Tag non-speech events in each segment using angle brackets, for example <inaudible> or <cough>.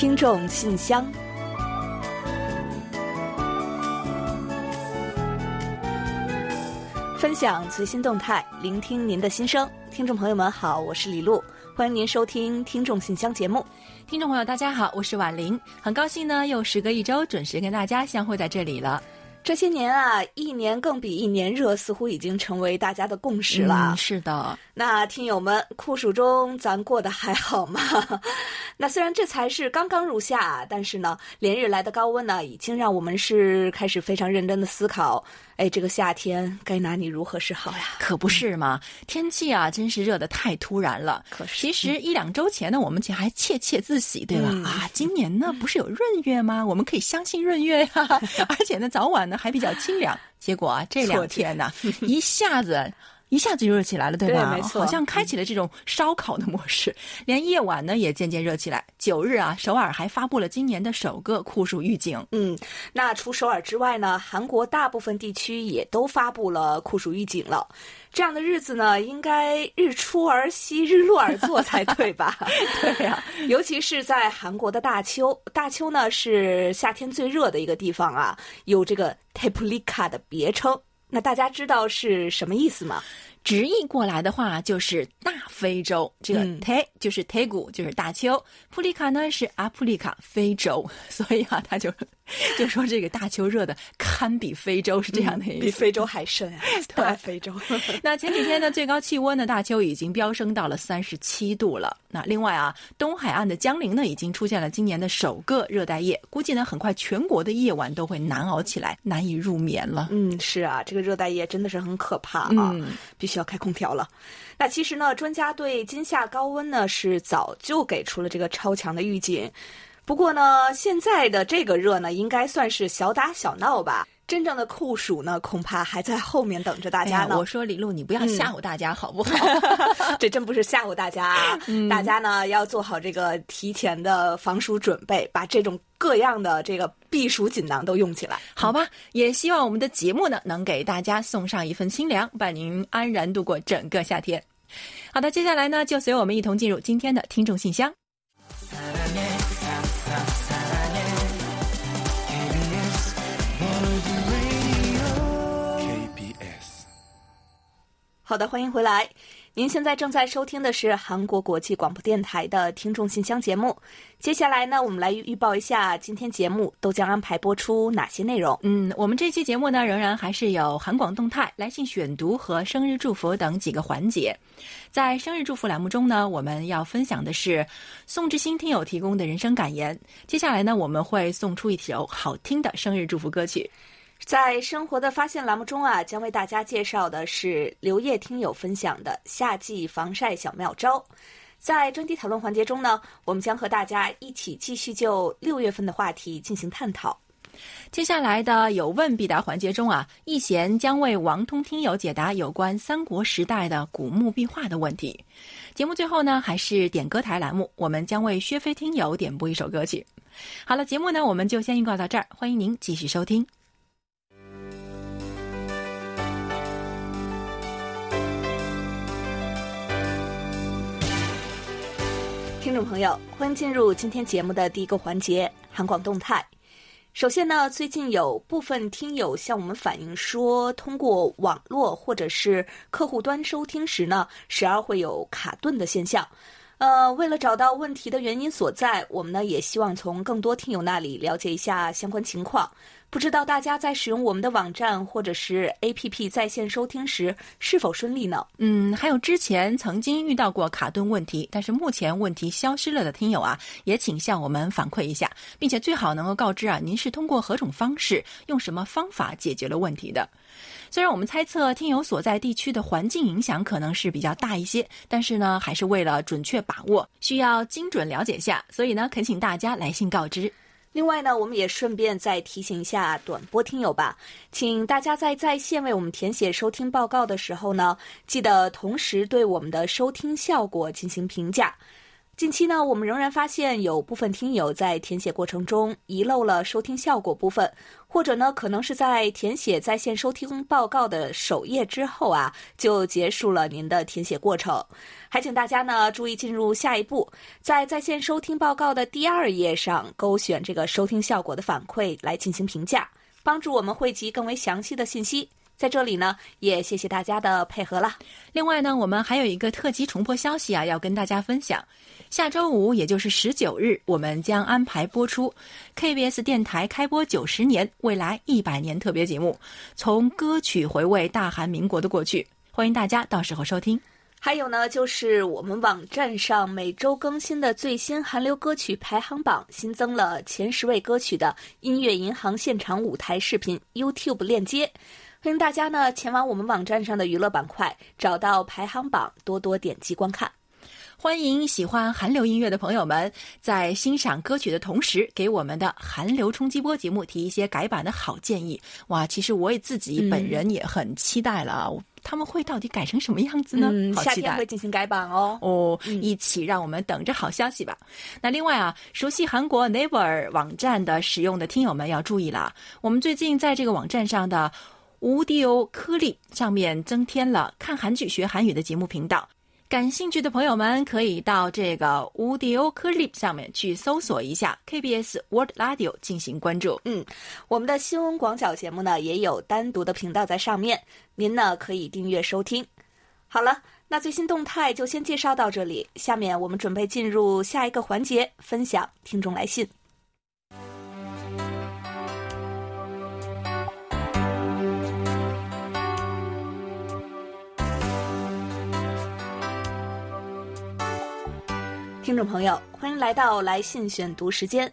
听众信箱，分享最新动态，聆听您的心声。听众朋友们好，我是李璐，欢迎您收听《听众信箱》节目。听众朋友大家好，我是婉玲，很高兴呢，又时隔一周准时跟大家相会在这里了。这些年啊，一年更比一年热，似乎已经成为大家的共识了。嗯，是的。那听友们，酷暑中咱过得还好吗？<laughs> 那虽然这才是刚刚入夏，但是呢，连日来的高温呢，已经让我们是开始非常认真的思考，哎，这个夏天该拿你如何是好呀？可不是嘛，天气啊，真是热得太突然了。可是，其实一两周前呢，我们还窃窃自喜，对吧？啊，今年呢，不是有闰月吗？<laughs> 我们可以相信闰月呀，<laughs> 而且呢，早晚呢还比较清凉。结果啊，这两天呢，一下子。一下子就热起来了，对吧？没错，好像开启了这种烧烤的模式，<laughs> 连夜晚呢也渐渐热起来。九日啊，首尔还发布了今年的首个酷暑预警。嗯，那除首尔之外呢，韩国大部分地区也都发布了酷暑预警了。这样的日子呢，应该日出而息，日落而作才对吧？<laughs> 对呀，尤其是在韩国的大邱，大邱呢是夏天最热的一个地方啊，有这个 Teplika 的别称。那大家知道是什么意思吗？直译过来的话就是大非洲，这个 Te 就是 Tegu 就是大丘，普利卡呢是阿普利卡非洲，<laughs> 所以啊他就 <laughs> 就说这个大邱热的堪比非洲是这样的意思，比非洲还深啊，<laughs> 大非洲。<laughs> 那前几天呢最高气温呢大邱已经飙升到了三十七度了。那另外啊东海岸的江陵呢已经出现了今年的首个热带夜，估计呢很快全国的夜晚都会难熬起来，难以入眠了。嗯，是啊，这个热带夜真的是很可怕啊，必须要开空调了。那其实呢，专家对今夏高温呢是早就给出了这个超强的预警。不过呢，现在的这个热呢，应该算是小打小闹吧。真正的酷暑呢，恐怕还在后面等着大家呢。我说李璐，你不要吓唬大家好不好？<laughs> 这真不是吓唬大家啊！大家呢要做好这个提前的防暑准备，把这种各样的这个避暑锦囊都用起来，好吧？也希望我们的节目呢，能给大家送上一份清凉，伴您安然度过整个夏天。好的，接下来呢，就随我们一同进入今天的听众信箱。好的，欢迎回来。您现在正在收听的是韩国国际广播电台的听众信箱节目。接下来呢，我们来预报一下今天节目都将安排播出哪些内容。嗯，我们这期节目呢，仍然还是有韩广动态、来信选读和生日祝福等几个环节。在生日祝福栏目中呢，我们要分享的是宋志新听友提供的人生感言。接下来呢，我们会送出一首好听的生日祝福歌曲。在生活的发现栏目中啊，将为大家介绍的是刘烨听友分享的夏季防晒小妙招。在专题讨论环节中呢，我们将和大家一起继续就六月份的话题进行探讨。接下来的有问必答环节中啊，易贤将为王通听友解答有关三国时代的古墓壁画的问题。节目最后呢，还是点歌台栏目，我们将为薛飞听友点播一首歌曲。好了，节目呢，我们就先预告到这儿，欢迎您继续收听。听众朋友，欢迎进入今天节目的第一个环节——韩广动态。首先呢，最近有部分听友向我们反映说，通过网络或者是客户端收听时呢，时而会有卡顿的现象。呃，为了找到问题的原因所在，我们呢也希望从更多听友那里了解一下相关情况。不知道大家在使用我们的网站或者是 APP 在线收听时是否顺利呢？嗯，还有之前曾经遇到过卡顿问题，但是目前问题消失了的听友啊，也请向我们反馈一下，并且最好能够告知啊，您是通过何种方式、用什么方法解决了问题的。虽然我们猜测听友所在地区的环境影响可能是比较大一些，但是呢，还是为了准确把握，需要精准了解下，所以呢，恳请大家来信告知。另外呢，我们也顺便再提醒一下短波听友吧，请大家在在线为我们填写收听报告的时候呢，记得同时对我们的收听效果进行评价。近期呢，我们仍然发现有部分听友在填写过程中遗漏了收听效果部分，或者呢，可能是在填写在线收听报告的首页之后啊，就结束了您的填写过程。还请大家呢注意进入下一步，在在线收听报告的第二页上勾选这个收听效果的反馈来进行评价，帮助我们汇集更为详细的信息。在这里呢，也谢谢大家的配合了。另外呢，我们还有一个特辑重播消息啊，要跟大家分享。下周五，也就是十九日，我们将安排播出 KBS 电台开播九十年未来一百年特别节目，从歌曲回味大韩民国的过去。欢迎大家到时候收听。还有呢，就是我们网站上每周更新的最新韩流歌曲排行榜，新增了前十位歌曲的音乐银行现场舞台视频 YouTube 链接。欢迎大家呢前往我们网站上的娱乐板块，找到排行榜，多多点击观看。欢迎喜欢韩流音乐的朋友们，在欣赏歌曲的同时，给我们的韩流冲击波节目提一些改版的好建议。哇，其实我也自己本人也很期待了，他们会到底改成什么样子呢？嗯，好期待会进行改版哦。哦，一起让我们等着好消息吧。那另外啊，熟悉韩国 Naver 网站的使用的听友们要注意了，我们最近在这个网站上的。无敌欧颗粒上面增添了看韩剧学韩语的节目频道，感兴趣的朋友们可以到这个无敌欧颗粒上面去搜索一下 KBS World Radio 进行关注。嗯，我们的新闻广角节目呢也有单独的频道在上面，您呢可以订阅收听。好了，那最新动态就先介绍到这里，下面我们准备进入下一个环节，分享听众来信。听众朋友，欢迎来到来信选读时间。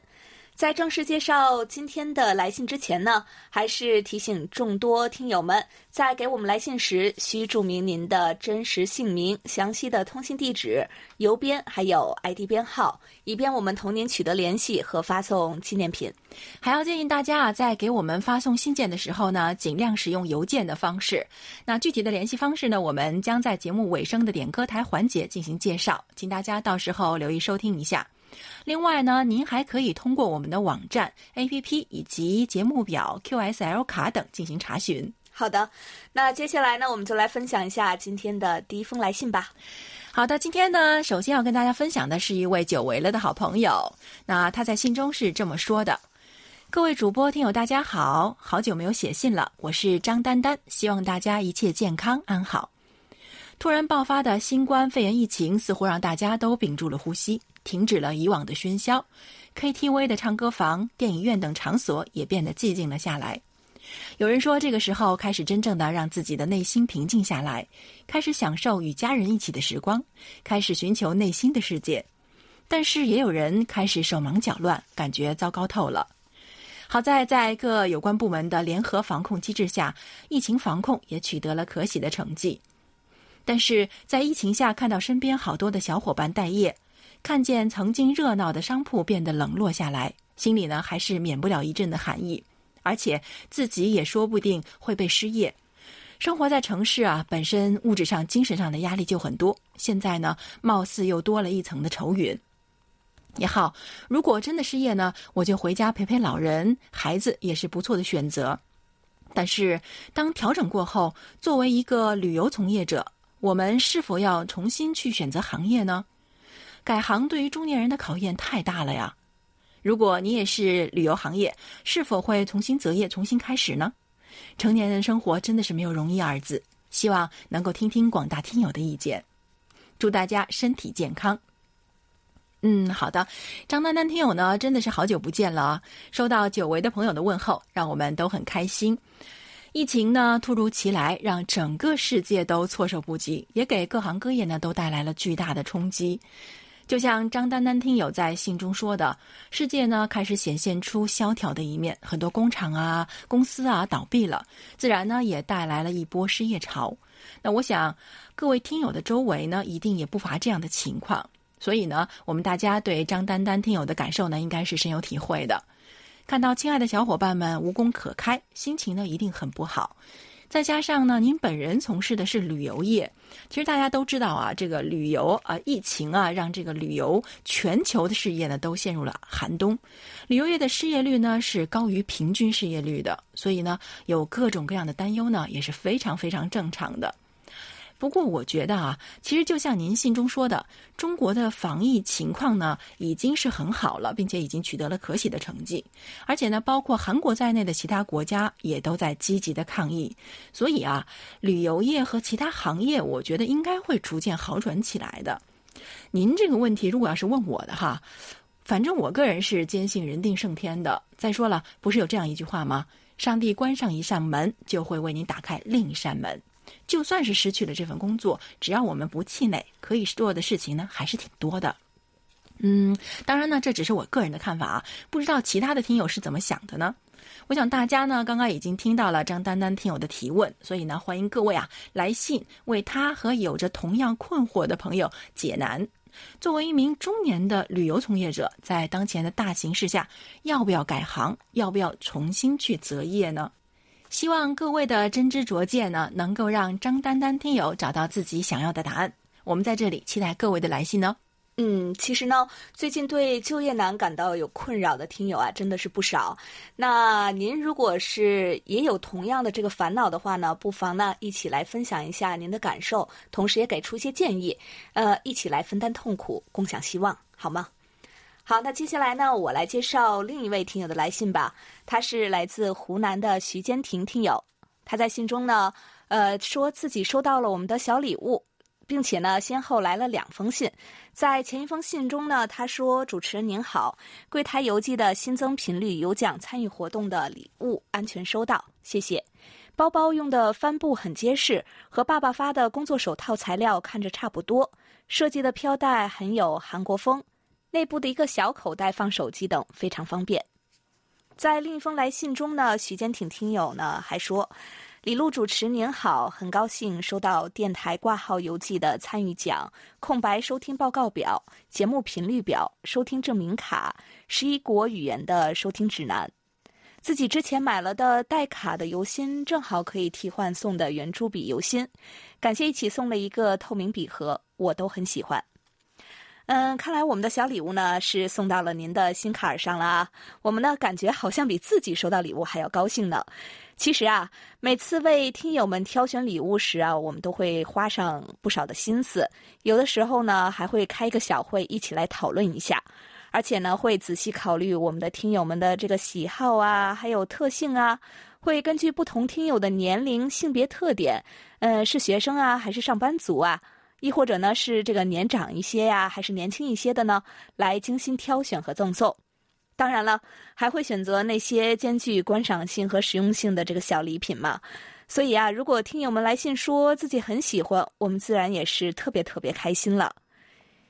在正式介绍今天的来信之前呢，还是提醒众多听友们，在给我们来信时需注明您的真实姓名、详细的通信地址、邮编还有 ID 编号，以便我们同您取得联系和发送纪念品。还要建议大家啊，在给我们发送信件的时候呢，尽量使用邮件的方式。那具体的联系方式呢，我们将在节目尾声的点歌台环节进行介绍，请大家到时候留意收听一下。另外呢，您还可以通过我们的网站、APP 以及节目表、QSL 卡等进行查询。好的，那接下来呢，我们就来分享一下今天的第一封来信吧。好的，今天呢，首先要跟大家分享的是一位久违了的好朋友。那他在信中是这么说的：“各位主播听友，大家好，好久没有写信了，我是张丹丹，希望大家一切健康安好。突然爆发的新冠肺炎疫情似乎让大家都屏住了呼吸。”停止了以往的喧嚣，KTV 的唱歌房、电影院等场所也变得寂静了下来。有人说，这个时候开始真正的让自己的内心平静下来，开始享受与家人一起的时光，开始寻求内心的世界。但是，也有人开始手忙脚乱，感觉糟糕透了。好在，在各有关部门的联合防控机制下，疫情防控也取得了可喜的成绩。但是在疫情下，看到身边好多的小伙伴待业。看见曾经热闹的商铺变得冷落下来，心里呢还是免不了一阵的寒意，而且自己也说不定会被失业。生活在城市啊，本身物质上、精神上的压力就很多，现在呢，貌似又多了一层的愁云。也好，如果真的失业呢，我就回家陪陪老人、孩子，也是不错的选择。但是，当调整过后，作为一个旅游从业者，我们是否要重新去选择行业呢？改行对于中年人的考验太大了呀！如果你也是旅游行业，是否会重新择业、重新开始呢？成年人生活真的是没有容易二字，希望能够听听广大听友的意见。祝大家身体健康。嗯，好的，张丹丹听友呢，真的是好久不见了啊，收到久违的朋友的问候，让我们都很开心。疫情呢突如其来，让整个世界都措手不及，也给各行各业呢都带来了巨大的冲击。就像张丹丹听友在信中说的，世界呢开始显现出萧条的一面，很多工厂啊、公司啊倒闭了，自然呢也带来了一波失业潮。那我想，各位听友的周围呢一定也不乏这样的情况，所以呢，我们大家对张丹丹听友的感受呢应该是深有体会的。看到亲爱的小伙伴们无工可开，心情呢一定很不好。再加上呢，您本人从事的是旅游业，其实大家都知道啊，这个旅游啊，疫情啊，让这个旅游全球的事业呢都陷入了寒冬，旅游业的失业率呢是高于平均失业率的，所以呢，有各种各样的担忧呢，也是非常非常正常的。不过，我觉得啊，其实就像您信中说的，中国的防疫情况呢已经是很好了，并且已经取得了可喜的成绩。而且呢，包括韩国在内的其他国家也都在积极的抗疫。所以啊，旅游业和其他行业，我觉得应该会逐渐好转起来的。您这个问题，如果要是问我的哈，反正我个人是坚信人定胜天的。再说了，不是有这样一句话吗？上帝关上一扇门，就会为您打开另一扇门。就算是失去了这份工作，只要我们不气馁，可以做的事情呢还是挺多的。嗯，当然呢，这只是我个人的看法啊，不知道其他的听友是怎么想的呢？我想大家呢刚刚已经听到了张丹丹听友的提问，所以呢，欢迎各位啊来信为他和有着同样困惑的朋友解难。作为一名中年的旅游从业者，在当前的大形势下，要不要改行？要不要重新去择业呢？希望各位的真知灼见呢，能够让张丹丹听友找到自己想要的答案。我们在这里期待各位的来信呢。嗯，其实呢，最近对就业难感到有困扰的听友啊，真的是不少。那您如果是也有同样的这个烦恼的话呢，不妨呢一起来分享一下您的感受，同时也给出一些建议，呃，一起来分担痛苦，共享希望，好吗？好，那接下来呢，我来介绍另一位听友的来信吧。他是来自湖南的徐坚婷听友，他在信中呢，呃，说自己收到了我们的小礼物，并且呢，先后来了两封信。在前一封信中呢，他说：“主持人您好，柜台邮寄的新增频率有奖参与活动的礼物安全收到，谢谢。包包用的帆布很结实，和爸爸发的工作手套材料看着差不多，设计的飘带很有韩国风。”内部的一个小口袋放手机等非常方便。在另一封来信中呢，徐坚挺听友呢还说：“李璐主持您好，很高兴收到电台挂号邮寄的参与奖、空白收听报告表、节目频率表、收听证明卡、十一国语言的收听指南。自己之前买了的带卡的邮芯正好可以替换送的圆珠笔邮芯，感谢一起送了一个透明笔盒，我都很喜欢。”嗯，看来我们的小礼物呢是送到了您的心坎儿上了啊！我们呢感觉好像比自己收到礼物还要高兴呢。其实啊，每次为听友们挑选礼物时啊，我们都会花上不少的心思，有的时候呢还会开一个小会一起来讨论一下，而且呢会仔细考虑我们的听友们的这个喜好啊，还有特性啊，会根据不同听友的年龄、性别特点，呃，是学生啊还是上班族啊？亦或者呢，是这个年长一些呀，还是年轻一些的呢？来精心挑选和赠送。当然了，还会选择那些兼具观赏性和实用性的这个小礼品嘛。所以啊，如果听友们来信说自己很喜欢，我们自然也是特别特别开心了。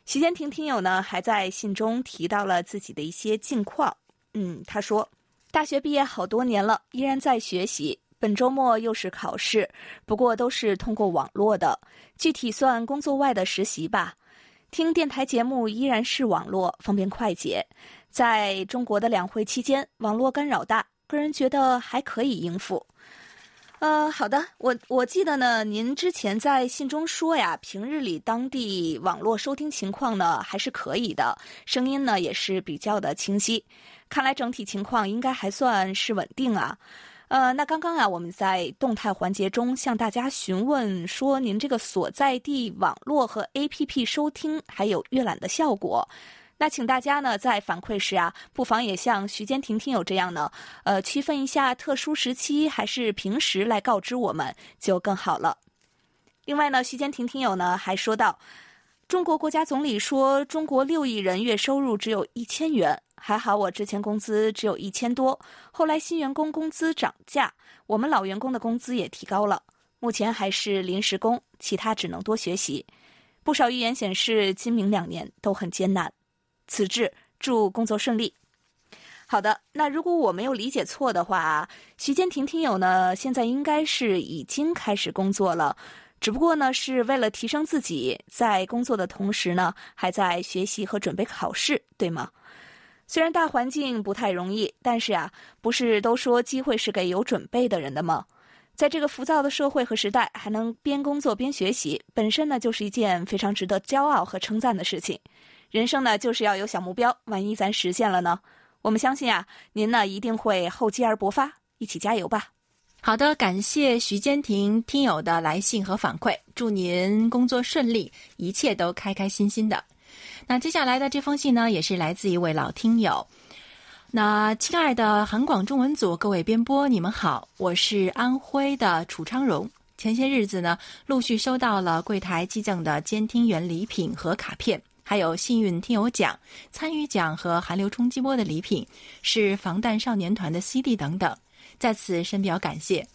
徐建婷听友呢，还在信中提到了自己的一些近况。嗯，他说，大学毕业好多年了，依然在学习。本周末又是考试，不过都是通过网络的，具体算工作外的实习吧。听电台节目依然是网络，方便快捷。在中国的两会期间，网络干扰大，个人觉得还可以应付。呃，好的，我我记得呢，您之前在信中说呀，平日里当地网络收听情况呢还是可以的，声音呢也是比较的清晰。看来整体情况应该还算是稳定啊。呃，那刚刚啊，我们在动态环节中向大家询问说，您这个所在地网络和 APP 收听还有阅览的效果。那请大家呢在反馈时啊，不妨也像徐坚婷听友这样呢，呃，区分一下特殊时期还是平时来告知我们就更好了。另外呢，徐坚婷听友呢还说到，中国国家总理说，中国六亿人月收入只有一千元。还好我之前工资只有一千多，后来新员工工资涨价，我们老员工的工资也提高了。目前还是临时工，其他只能多学习。不少预言显示，今明两年都很艰难。此致，祝工作顺利。好的，那如果我没有理解错的话，徐坚婷听友呢，现在应该是已经开始工作了，只不过呢，是为了提升自己，在工作的同时呢，还在学习和准备考试，对吗？虽然大环境不太容易，但是啊，不是都说机会是给有准备的人的吗？在这个浮躁的社会和时代，还能边工作边学习，本身呢就是一件非常值得骄傲和称赞的事情。人生呢就是要有小目标，万一咱实现了呢？我们相信啊，您呢一定会厚积而薄发，一起加油吧。好的，感谢徐坚婷听友的来信和反馈，祝您工作顺利，一切都开开心心的。那接下来的这封信呢，也是来自一位老听友。那亲爱的韩广中文组各位编播，你们好，我是安徽的楚昌荣。前些日子呢，陆续收到了柜台寄赠的监听员礼品和卡片，还有幸运听友奖、参与奖和韩流冲击波的礼品，是防弹少年团的 CD 等等。在此深表感谢，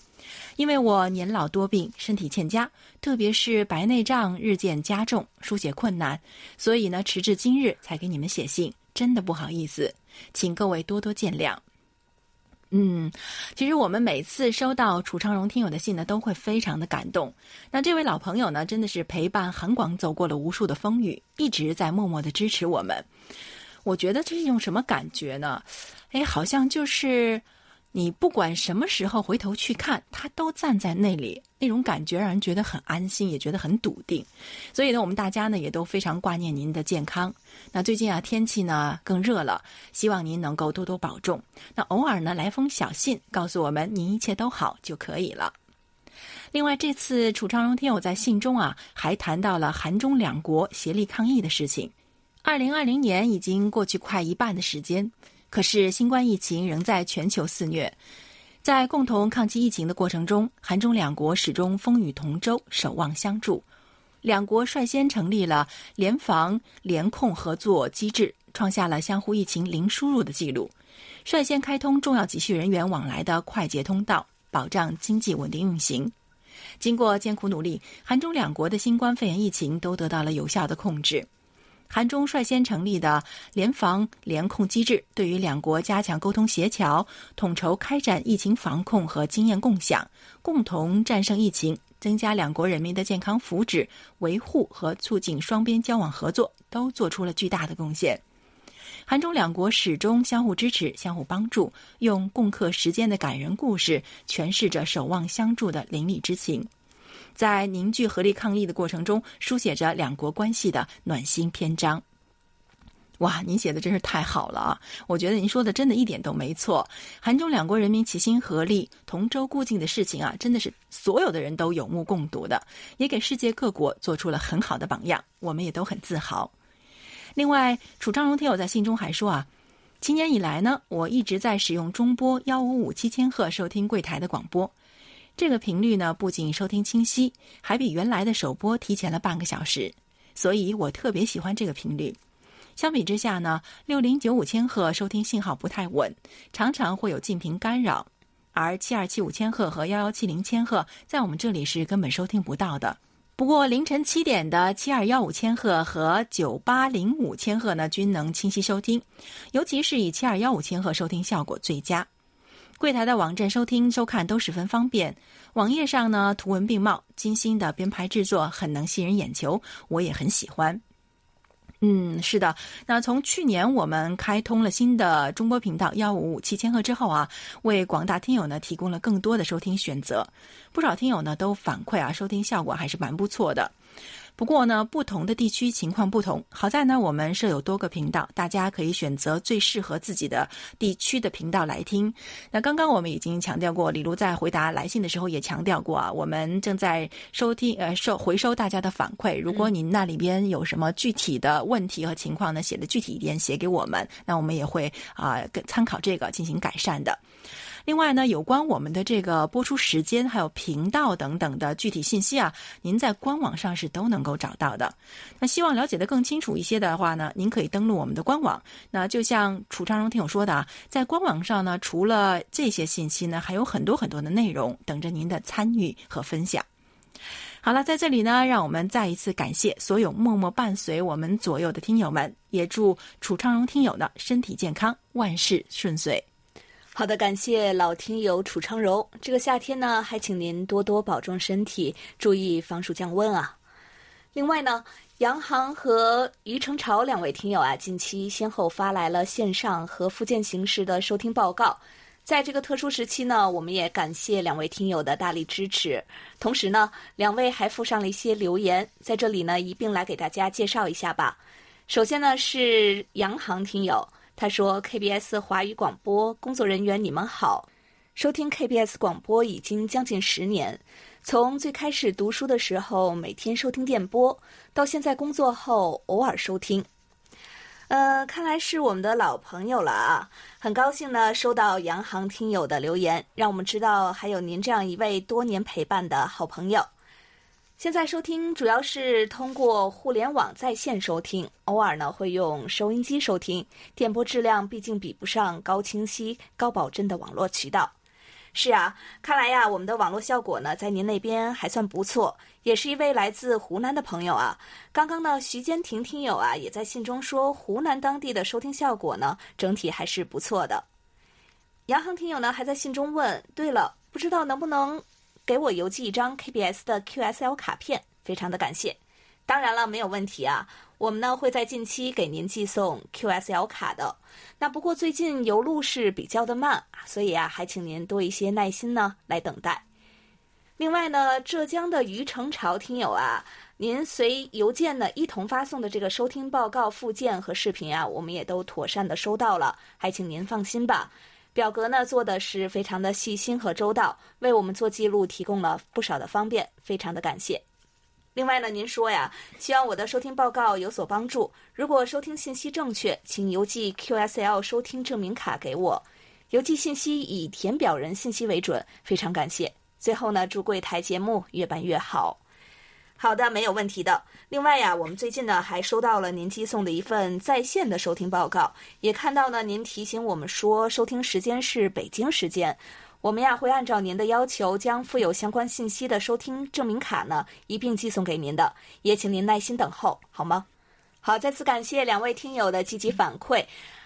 因为我年老多病，身体欠佳，特别是白内障日渐加重，书写困难，所以呢，迟至今日才给你们写信，真的不好意思，请各位多多见谅。嗯，其实我们每次收到楚昌荣听友的信呢，都会非常的感动。那这位老朋友呢，真的是陪伴韩广走过了无数的风雨，一直在默默的支持我们。我觉得这是一种什么感觉呢？哎，好像就是。你不管什么时候回头去看，他都站在那里，那种感觉让人觉得很安心，也觉得很笃定。所以呢，我们大家呢也都非常挂念您的健康。那最近啊，天气呢更热了，希望您能够多多保重。那偶尔呢来封小信，告诉我们您一切都好就可以了。另外，这次楚昌荣听友在信中啊，还谈到了韩中两国协力抗疫的事情。二零二零年已经过去快一半的时间。可是，新冠疫情仍在全球肆虐，在共同抗击疫情的过程中，韩中两国始终风雨同舟，守望相助。两国率先成立了联防联控合作机制，创下了相互疫情零输入的记录，率先开通重要急需人员往来的快捷通道，保障经济稳定运行。经过艰苦努力，韩中两国的新冠肺炎疫情都得到了有效的控制。韩中率先成立的联防联控机制，对于两国加强沟通协调、统筹开展疫情防控和经验共享，共同战胜疫情，增加两国人民的健康福祉，维护和促进双边交往合作，都做出了巨大的贡献。韩中两国始终相互支持、相互帮助，用共克时艰的感人故事，诠释着守望相助的邻里之情。在凝聚合力抗疫的过程中，书写着两国关系的暖心篇章。哇，您写的真是太好了啊！我觉得您说的真的一点都没错。韩中两国人民齐心合力、同舟共济的事情啊，真的是所有的人都有目共睹的，也给世界各国做出了很好的榜样，我们也都很自豪。另外，楚昌荣听友在信中还说啊，今年以来呢，我一直在使用中波幺五五七千赫收听柜台的广播。这个频率呢，不仅收听清晰，还比原来的首播提前了半个小时，所以我特别喜欢这个频率。相比之下呢，六零九五千赫收听信号不太稳，常常会有近频干扰；而七二七五千赫和幺幺七零千赫在我们这里是根本收听不到的。不过凌晨七点的七二幺五千赫和九八零五千赫呢，均能清晰收听，尤其是以七二幺五千赫收听效果最佳。柜台的网站收听收看都十分方便，网页上呢图文并茂，精心的编排制作很能吸引眼球，我也很喜欢。嗯，是的，那从去年我们开通了新的中波频道幺五五七千赫之后啊，为广大听友呢提供了更多的收听选择，不少听友呢都反馈啊，收听效果还是蛮不错的。不过呢，不同的地区情况不同。好在呢，我们设有多个频道，大家可以选择最适合自己的地区的频道来听。那刚刚我们已经强调过，李璐在回答来信的时候也强调过啊，我们正在收听呃收回收大家的反馈。如果您那里边有什么具体的问题和情况呢，写的具体一点，写给我们，那我们也会啊参考这个进行改善的。另外呢，有关我们的这个播出时间、还有频道等等的具体信息啊，您在官网上是都能够找到的。那希望了解的更清楚一些的话呢，您可以登录我们的官网。那就像楚昌荣听友说的啊，在官网上呢，除了这些信息呢，还有很多很多的内容等着您的参与和分享。好了，在这里呢，让我们再一次感谢所有默默伴随我们左右的听友们，也祝楚昌荣听友呢身体健康，万事顺遂。好的，感谢老听友楚昌柔。这个夏天呢，还请您多多保重身体，注意防暑降温啊。另外呢，杨航和于成朝两位听友啊，近期先后发来了线上和附件形式的收听报告。在这个特殊时期呢，我们也感谢两位听友的大力支持。同时呢，两位还附上了一些留言，在这里呢一并来给大家介绍一下吧。首先呢是杨航听友，他说：“KBS 华语广播工作人员，你们好，收听 KBS 广播已经将近十年，从最开始读书的时候每天收听电波，到现在工作后偶尔收听。”呃，看来是我们的老朋友了啊！很高兴呢，收到洋行听友的留言，让我们知道还有您这样一位多年陪伴的好朋友。现在收听主要是通过互联网在线收听，偶尔呢会用收音机收听。电波质量毕竟比不上高清晰、高保真的网络渠道。是啊，看来呀，我们的网络效果呢，在您那边还算不错。也是一位来自湖南的朋友啊。刚刚呢，徐坚婷听友啊，也在信中说，湖南当地的收听效果呢，整体还是不错的。杨恒听友呢，还在信中问：对了，不知道能不能给我邮寄一张 KBS 的 QSL 卡片？非常的感谢。当然了，没有问题啊。我们呢会在近期给您寄送 QSL 卡的。那不过最近邮路是比较的慢，所以啊，还请您多一些耐心呢，来等待。另外呢，浙江的余成朝听友啊，您随邮件呢一同发送的这个收听报告附件和视频啊，我们也都妥善的收到了，还请您放心吧。表格呢做的是非常的细心和周到，为我们做记录提供了不少的方便，非常的感谢。另外呢，您说呀，希望我的收听报告有所帮助。如果收听信息正确，请邮寄 QSL 收听证明卡给我。邮寄信息以填表人信息为准，非常感谢。最后呢，祝柜台节目越办越好。好的，没有问题的。另外呀，我们最近呢还收到了您寄送的一份在线的收听报告，也看到呢您提醒我们说收听时间是北京时间。我们呀会按照您的要求，将附有相关信息的收听证明卡呢一并寄送给您的，也请您耐心等候，好吗？好，再次感谢两位听友的积极反馈，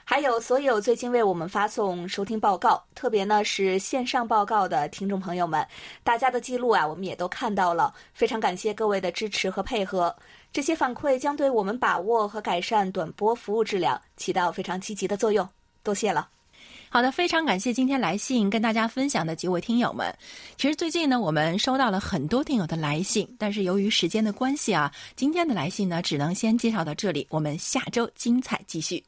还有所有最近为我们发送收听报告，特别呢是线上报告的听众朋友们，大家的记录啊我们也都看到了，非常感谢各位的支持和配合，这些反馈将对我们把握和改善短波服务质量起到非常积极的作用，多谢了。好的，非常感谢今天来信跟大家分享的几位听友们。其实最近呢，我们收到了很多听友的来信，但是由于时间的关系啊，今天的来信呢，只能先介绍到这里。我们下周精彩继续。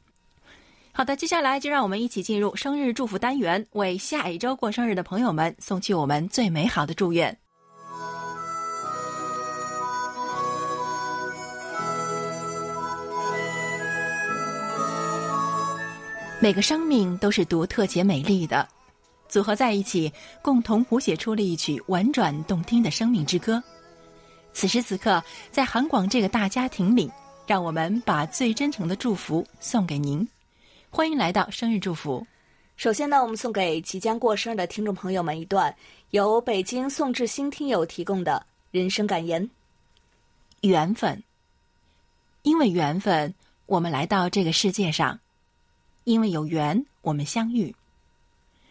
好的，接下来就让我们一起进入生日祝福单元，为下一周过生日的朋友们送去我们最美好的祝愿。每个生命都是独特且美丽的，组合在一起，共同谱写出了一曲婉转动听的生命之歌。此时此刻，在韩广这个大家庭里，让我们把最真诚的祝福送给您。欢迎来到生日祝福。首先呢，我们送给即将过生日的听众朋友们一段由北京宋志新听友提供的人生感言：缘分，因为缘分，我们来到这个世界上。因为有缘，我们相遇。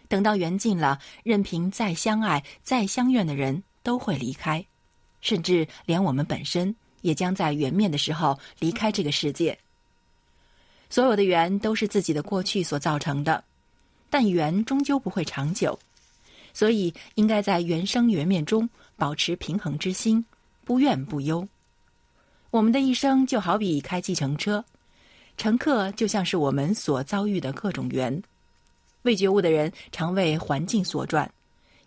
等到缘尽了，任凭再相爱、再相怨的人都会离开，甚至连我们本身也将在缘灭的时候离开这个世界。所有的缘都是自己的过去所造成的，但缘终究不会长久，所以应该在缘生缘灭中保持平衡之心，不怨不忧。我们的一生就好比开计程车。乘客就像是我们所遭遇的各种缘，未觉悟的人常为环境所转，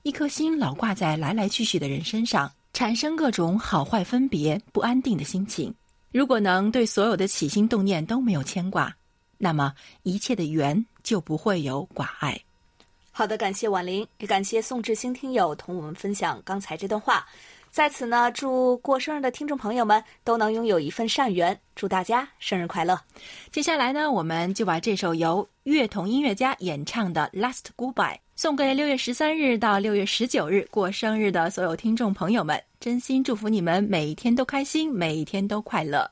一颗心老挂在来来去去的人身上，产生各种好坏分别、不安定的心情。如果能对所有的起心动念都没有牵挂，那么一切的缘就不会有寡爱。好的，感谢婉玲，也感谢宋志兴听友同我们分享刚才这段话。在此呢，祝过生日的听众朋友们都能拥有一份善缘，祝大家生日快乐。接下来呢，我们就把这首由乐童音乐家演唱的《Last Goodbye》送给六月十三日到六月十九日过生日的所有听众朋友们，真心祝福你们每一天都开心，每一天都快乐。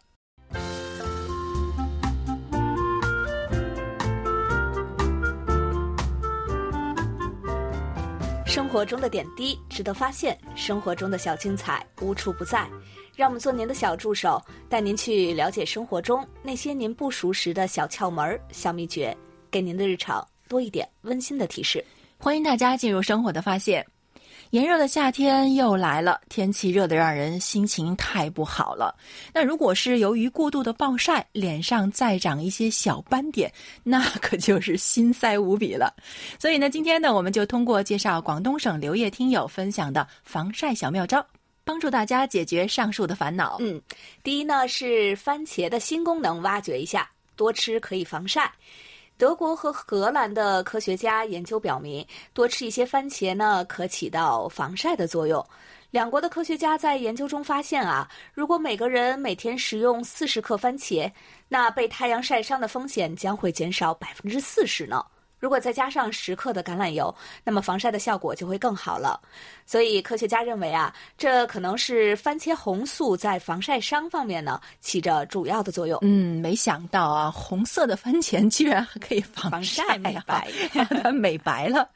生活中的点滴值得发现，生活中的小精彩无处不在。让我们做您的小助手，带您去了解生活中那些您不熟识的小窍门、小秘诀，给您的日常多一点温馨的提示。欢迎大家进入生活的发现。炎热的夏天又来了，天气热得让人心情太不好了。那如果是由于过度的暴晒，脸上再长一些小斑点，那可就是心塞无比了。所以呢，今天呢，我们就通过介绍广东省刘烨听友分享的防晒小妙招，帮助大家解决上述的烦恼。嗯，第一呢是番茄的新功能挖掘一下，多吃可以防晒。德国和荷兰的科学家研究表明，多吃一些番茄呢，可起到防晒的作用。两国的科学家在研究中发现啊，如果每个人每天食用四十克番茄，那被太阳晒伤的风险将会减少百分之四十呢。如果再加上十克的橄榄油，那么防晒的效果就会更好了。所以科学家认为啊，这可能是番茄红素在防晒伤方面呢起着主要的作用。嗯，没想到啊，红色的番茄居然还可以防晒美白，它 <laughs> 美白了。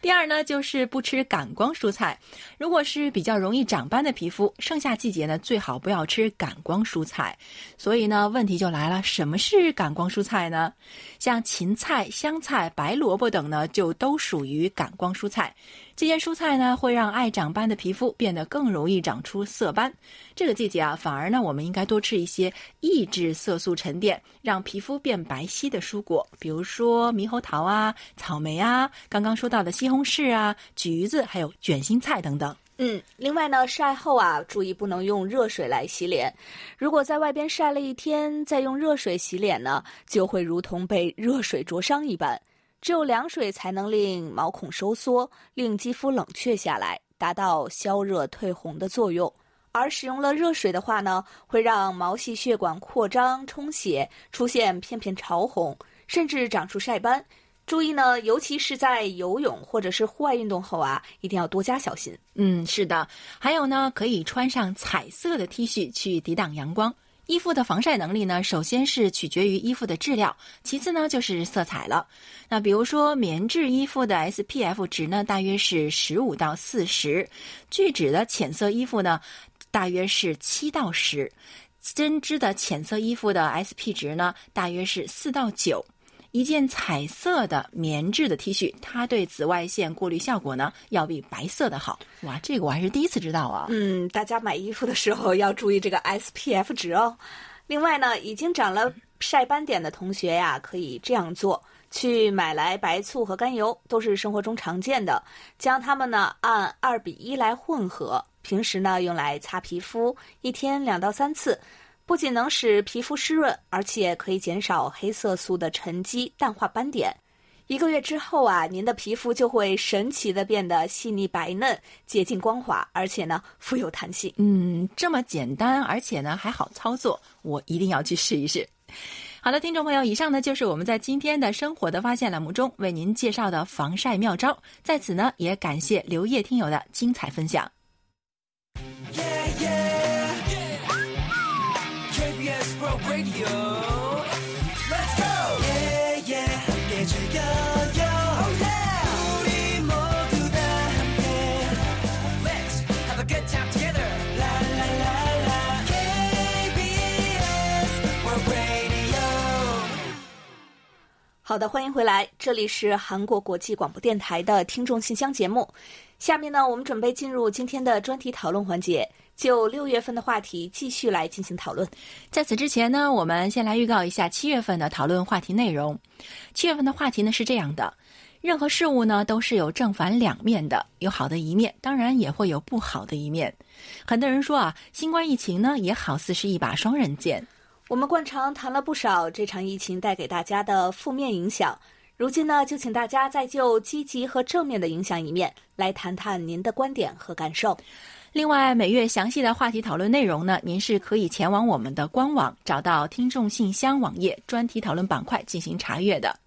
第二呢，就是不吃感光蔬菜。如果是比较容易长斑的皮肤，盛夏季节呢，最好不要吃感光蔬菜。所以呢，问题就来了，什么是感光蔬菜呢？像芹菜、香菜。白萝卜等呢，就都属于感光蔬菜。这些蔬菜呢，会让爱长斑的皮肤变得更容易长出色斑。这个季节啊，反而呢，我们应该多吃一些抑制色素沉淀、让皮肤变白皙的蔬果，比如说猕猴桃啊、草莓啊，刚刚说到的西红柿啊、橘子，还有卷心菜等等。嗯，另外呢，晒后啊，注意不能用热水来洗脸。如果在外边晒了一天，再用热水洗脸呢，就会如同被热水灼伤一般。只有凉水才能令毛孔收缩，令肌肤冷却下来，达到消热退红的作用。而使用了热水的话呢，会让毛细血管扩张充血，出现片片潮红，甚至长出晒斑。注意呢，尤其是在游泳或者是户外运动后啊，一定要多加小心。嗯，是的。还有呢，可以穿上彩色的 T 恤去抵挡阳光。衣服的防晒能力呢，首先是取决于衣服的质量，其次呢就是色彩了。那比如说棉质衣服的 SPF 值呢，大约是十五到四十；聚酯的浅色衣服呢，大约是七到十；针织的浅色衣服的 SP 值呢，大约是四到九。一件彩色的棉质的 T 恤，它对紫外线过滤效果呢，要比白色的好。哇，这个我还是第一次知道啊。嗯，大家买衣服的时候要注意这个 SPF 值哦。另外呢，已经长了晒斑点的同学呀，可以这样做：去买来白醋和甘油，都是生活中常见的，将它们呢按二比一来混合，平时呢用来擦皮肤，一天两到三次。不仅能使皮肤湿润，而且可以减少黑色素的沉积，淡化斑点。一个月之后啊，您的皮肤就会神奇的变得细腻白嫩、洁净光滑，而且呢富有弹性。嗯，这么简单，而且呢还好操作，我一定要去试一试。好的，听众朋友，以上呢就是我们在今天的生活的发现栏目中为您介绍的防晒妙招。在此呢，也感谢刘烨听友的精彩分享。好的，欢迎回来，这里是韩国国际广播电台的听众信箱节目。下面呢，我们准备进入今天的专题讨论环节，就六月份的话题继续来进行讨论。在此之前呢，我们先来预告一下七月份的讨论话题内容。七月份的话题呢是这样的：任何事物呢都是有正反两面的，有好的一面，当然也会有不好的一面。很多人说啊，新冠疫情呢也好似是一把双刃剑。我们惯常谈了不少这场疫情带给大家的负面影响，如今呢，就请大家再就积极和正面的影响一面来谈谈您的观点和感受。另外，每月详细的话题讨论内容呢，您是可以前往我们的官网，找到听众信箱网页专题讨论板块进行查阅的。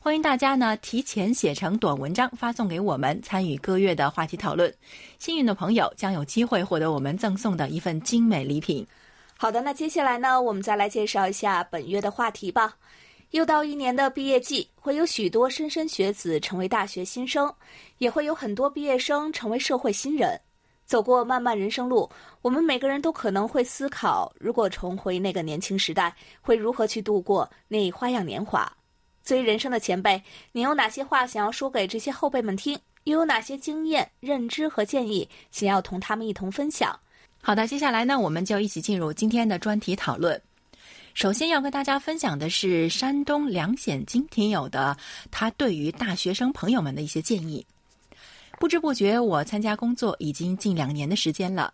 欢迎大家呢提前写成短文章发送给我们，参与各月的话题讨论。幸运的朋友将有机会获得我们赠送的一份精美礼品。好的，那接下来呢，我们再来介绍一下本月的话题吧。又到一年的毕业季，会有许多莘莘学子成为大学新生，也会有很多毕业生成为社会新人。走过漫漫人生路，我们每个人都可能会思考：如果重回那个年轻时代，会如何去度过那花样年华？作为人生的前辈，你有哪些话想要说给这些后辈们听？又有哪些经验、认知和建议想要同他们一同分享？好的，接下来呢，我们就一起进入今天的专题讨论。首先要跟大家分享的是山东梁显金听友的他对于大学生朋友们的一些建议。不知不觉，我参加工作已经近两年的时间了。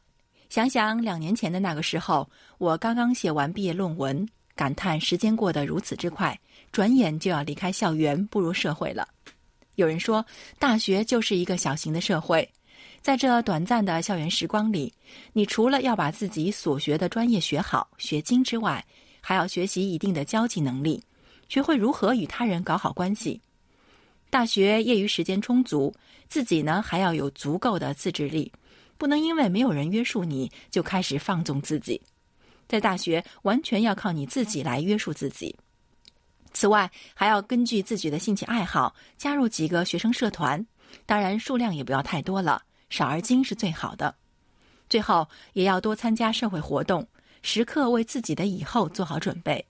想想两年前的那个时候，我刚刚写完毕业论文，感叹时间过得如此之快。转眼就要离开校园，步入社会了。有人说，大学就是一个小型的社会，在这短暂的校园时光里，你除了要把自己所学的专业学好、学精之外，还要学习一定的交际能力，学会如何与他人搞好关系。大学业余时间充足，自己呢还要有足够的自制力，不能因为没有人约束你就开始放纵自己。在大学，完全要靠你自己来约束自己。此外，还要根据自己的兴趣爱好加入几个学生社团，当然数量也不要太多了，少而精是最好的。最后，也要多参加社会活动，时刻为自己的以后做好准备。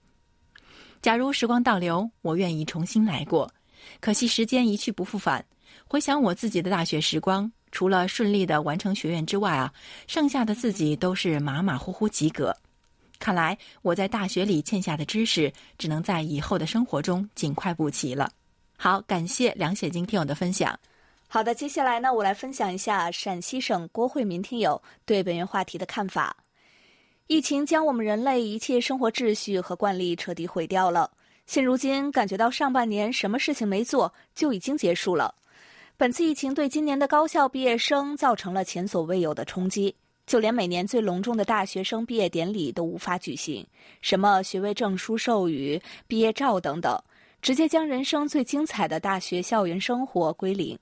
假如时光倒流，我愿意重新来过，可惜时间一去不复返。回想我自己的大学时光，除了顺利的完成学院之外啊，剩下的自己都是马马虎虎及格。看来我在大学里欠下的知识，只能在以后的生活中尽快补齐了。好，感谢梁雪晶听友的分享。好的，接下来呢，我来分享一下陕西省郭慧民听友对本月话题的看法。疫情将我们人类一切生活秩序和惯例彻底毁掉了。现如今感觉到上半年什么事情没做就已经结束了。本次疫情对今年的高校毕业生造成了前所未有的冲击。就连每年最隆重的大学生毕业典礼都无法举行，什么学位证书授予、毕业照等等，直接将人生最精彩的大学校园生活归零。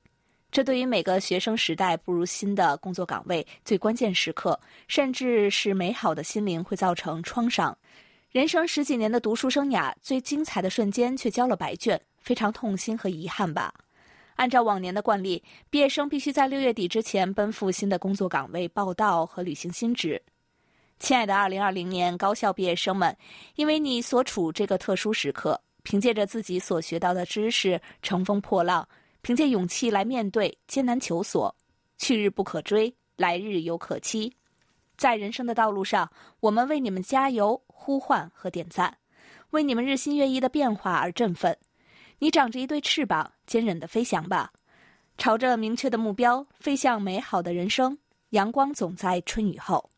这对于每个学生时代步入新的工作岗位最关键时刻，甚至是美好的心灵会造成创伤。人生十几年的读书生涯，最精彩的瞬间却交了白卷，非常痛心和遗憾吧。按照往年的惯例，毕业生必须在六月底之前奔赴新的工作岗位报到和履行新职。亲爱的2020年高校毕业生们，因为你所处这个特殊时刻，凭借着自己所学到的知识乘风破浪，凭借勇气来面对艰难求索。去日不可追，来日犹可期。在人生的道路上，我们为你们加油、呼唤和点赞，为你们日新月异的变化而振奋。你长着一对翅膀，坚韧的飞翔吧，朝着明确的目标飞向美好的人生。阳光总在春雨后。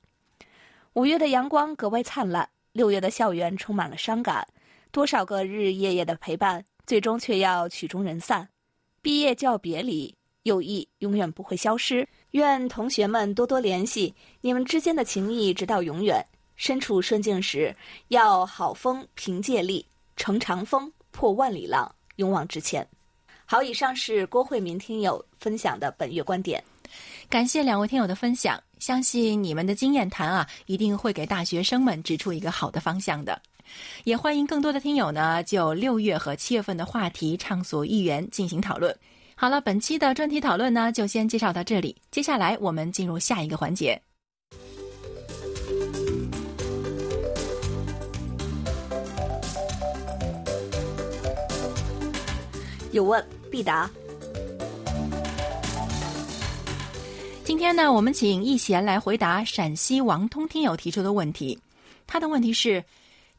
五月的阳光格外灿烂，六月的校园充满了伤感。多少个日日夜夜的陪伴，最终却要曲终人散。毕业就要别离，友谊永远不会消失。愿同学们多多联系，你们之间的情谊直到永远。身处顺境时，要好风凭借力，乘长风破万里浪。勇往直前。好，以上是郭慧民听友分享的本月观点。感谢两位听友的分享，相信你们的经验谈啊，一定会给大学生们指出一个好的方向的。也欢迎更多的听友呢，就六月和七月份的话题畅所欲言进行讨论。好了，本期的专题讨论呢，就先介绍到这里。接下来我们进入下一个环节。有问必答。今天呢，我们请易贤来回答陕西王通听友提出的问题。他的问题是：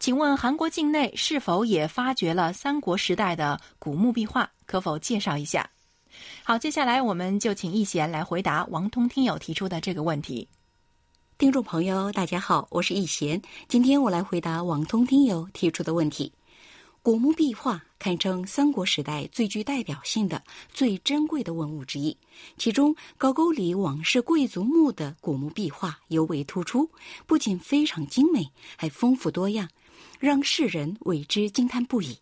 请问韩国境内是否也发掘了三国时代的古墓壁画？可否介绍一下？好，接下来我们就请易贤来回答王通听友提出的这个问题。听众朋友，大家好，我是易贤，今天我来回答王通听友提出的问题。古墓壁画堪称三国时代最具代表性的、最珍贵的文物之一。其中，高句丽王室贵族墓的古墓壁画尤为突出，不仅非常精美，还丰富多样，让世人为之惊叹不已。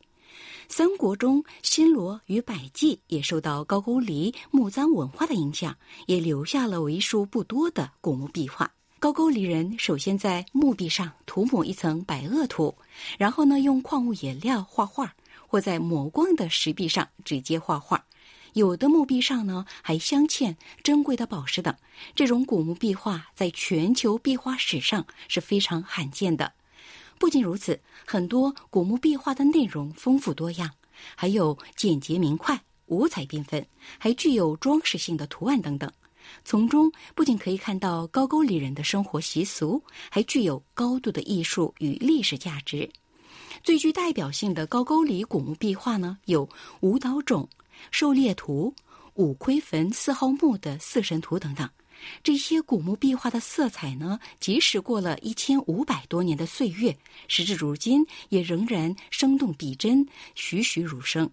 三国中，新罗与百济也受到高句丽墓葬文化的影响，也留下了为数不多的古墓壁画。高句丽人首先在墓壁上涂抹一层白垩土，然后呢用矿物颜料画画，或在磨光的石壁上直接画画。有的墓壁上呢还镶嵌珍贵的宝石等。这种古墓壁画在全球壁画史上是非常罕见的。不仅如此，很多古墓壁画的内容丰富多样，还有简洁明快、五彩缤纷，还具有装饰性的图案等等。从中不仅可以看到高句丽人的生活习俗，还具有高度的艺术与历史价值。最具代表性的高句丽古墓壁画呢，有舞蹈冢、狩猎图、五魁坟四号墓的四神图等等。这些古墓壁画的色彩呢，即使过了一千五百多年的岁月，时至如今也仍然生动逼真、栩栩如生。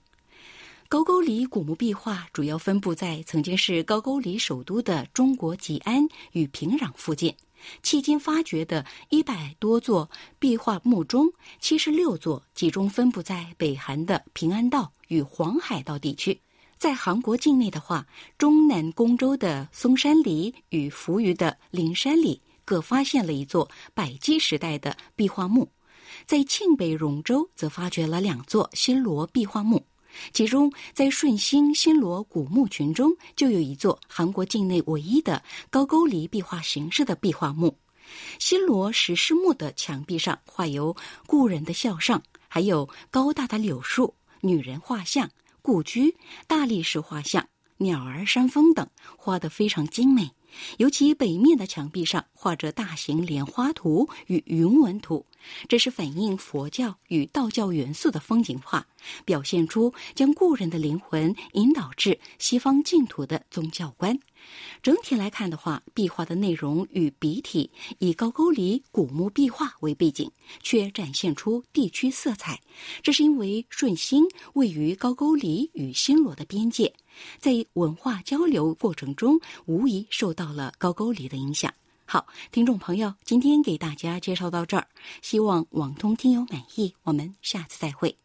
高句丽古墓壁画主要分布在曾经是高句丽首都的中国吉安与平壤附近。迄今发掘的一百多座壁画墓中，七十六座集中分布在北韩的平安道与黄海道地区。在韩国境内的话，中南宫州的松山里与扶余的灵山里各发现了一座百济时代的壁画墓。在庆北荣州则发掘了两座新罗壁画墓。其中，在顺兴新罗古墓群中，就有一座韩国境内唯一的高句丽壁画形式的壁画墓。新罗石狮墓的墙壁上画有故人的肖像，还有高大的柳树、女人画像、故居、大理石画像、鸟儿、山峰等，画得非常精美。尤其北面的墙壁上画着大型莲花图与云纹图，这是反映佛教与道教元素的风景画，表现出将故人的灵魂引导至西方净土的宗教观。整体来看的话，壁画的内容与笔体以高句丽古墓壁画为背景，却展现出地区色彩。这是因为顺兴位于高句丽与新罗的边界。在文化交流过程中，无疑受到了高句丽的影响。好，听众朋友，今天给大家介绍到这儿，希望网通听友满意。我们下次再会。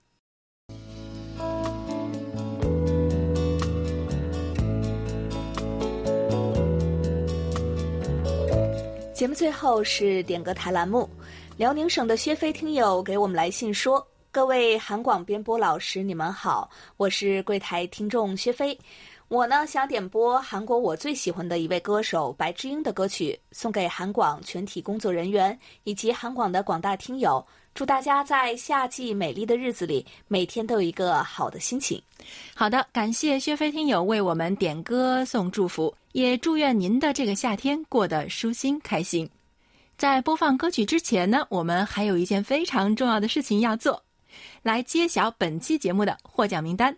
节目最后是点歌台栏目，辽宁省的薛飞听友给我们来信说。各位韩广编播老师，你们好，我是柜台听众薛飞。我呢想点播韩国我最喜欢的一位歌手白智英的歌曲，送给韩广全体工作人员以及韩广的广大听友，祝大家在夏季美丽的日子里，每天都有一个好的心情。好的，感谢薛飞听友为我们点歌送祝福，也祝愿您的这个夏天过得舒心开心。在播放歌曲之前呢，我们还有一件非常重要的事情要做。来揭晓本期节目的获奖名单。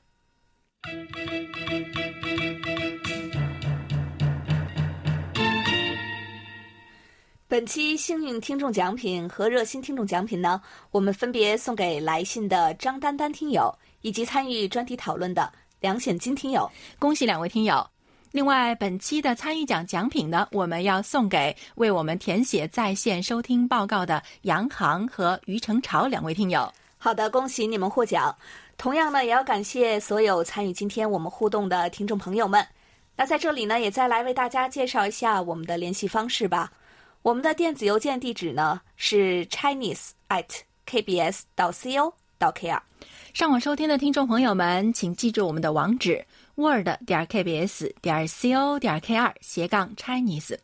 本期幸运听众奖品和热心听众奖品呢，我们分别送给来信的张丹丹听友以及参与专题讨论的梁显金听友。恭喜两位听友！另外，本期的参与奖奖品呢，我们要送给为我们填写在线收听报告的杨航和于成朝两位听友。好的，恭喜你们获奖。同样呢，也要感谢所有参与今天我们互动的听众朋友们。那在这里呢，也再来为大家介绍一下我们的联系方式吧。我们的电子邮件地址呢是 chinese at kbs 到 co 到 kr。上网收听的听众朋友们，请记住我们的网址：word 点 kbs 点 co 点 kr 斜杠 chinese。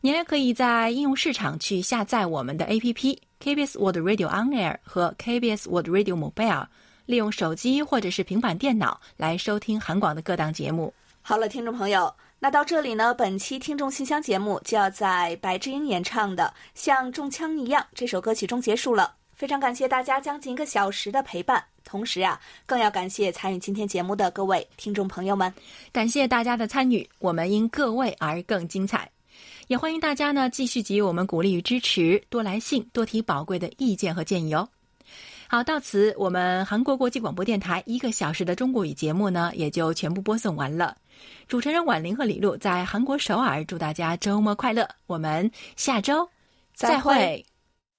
您也可以在应用市场去下载我们的 APP。KBS World Radio On Air 和 KBS World Radio Mobile，利用手机或者是平板电脑来收听韩广的各档节目。好了，听众朋友，那到这里呢，本期听众信箱节目就要在白智英演唱的《像中枪一样》这首歌曲中结束了。非常感谢大家将近一个小时的陪伴，同时啊，更要感谢参与今天节目的各位听众朋友们。感谢大家的参与，我们因各位而更精彩。也欢迎大家呢继续给予我们鼓励与支持，多来信，多提宝贵的意见和建议哦。好，到此我们韩国国际广播电台一个小时的中国语节目呢也就全部播送完了。主持人婉玲和李璐在韩国首尔，祝大家周末快乐。我们下周再会。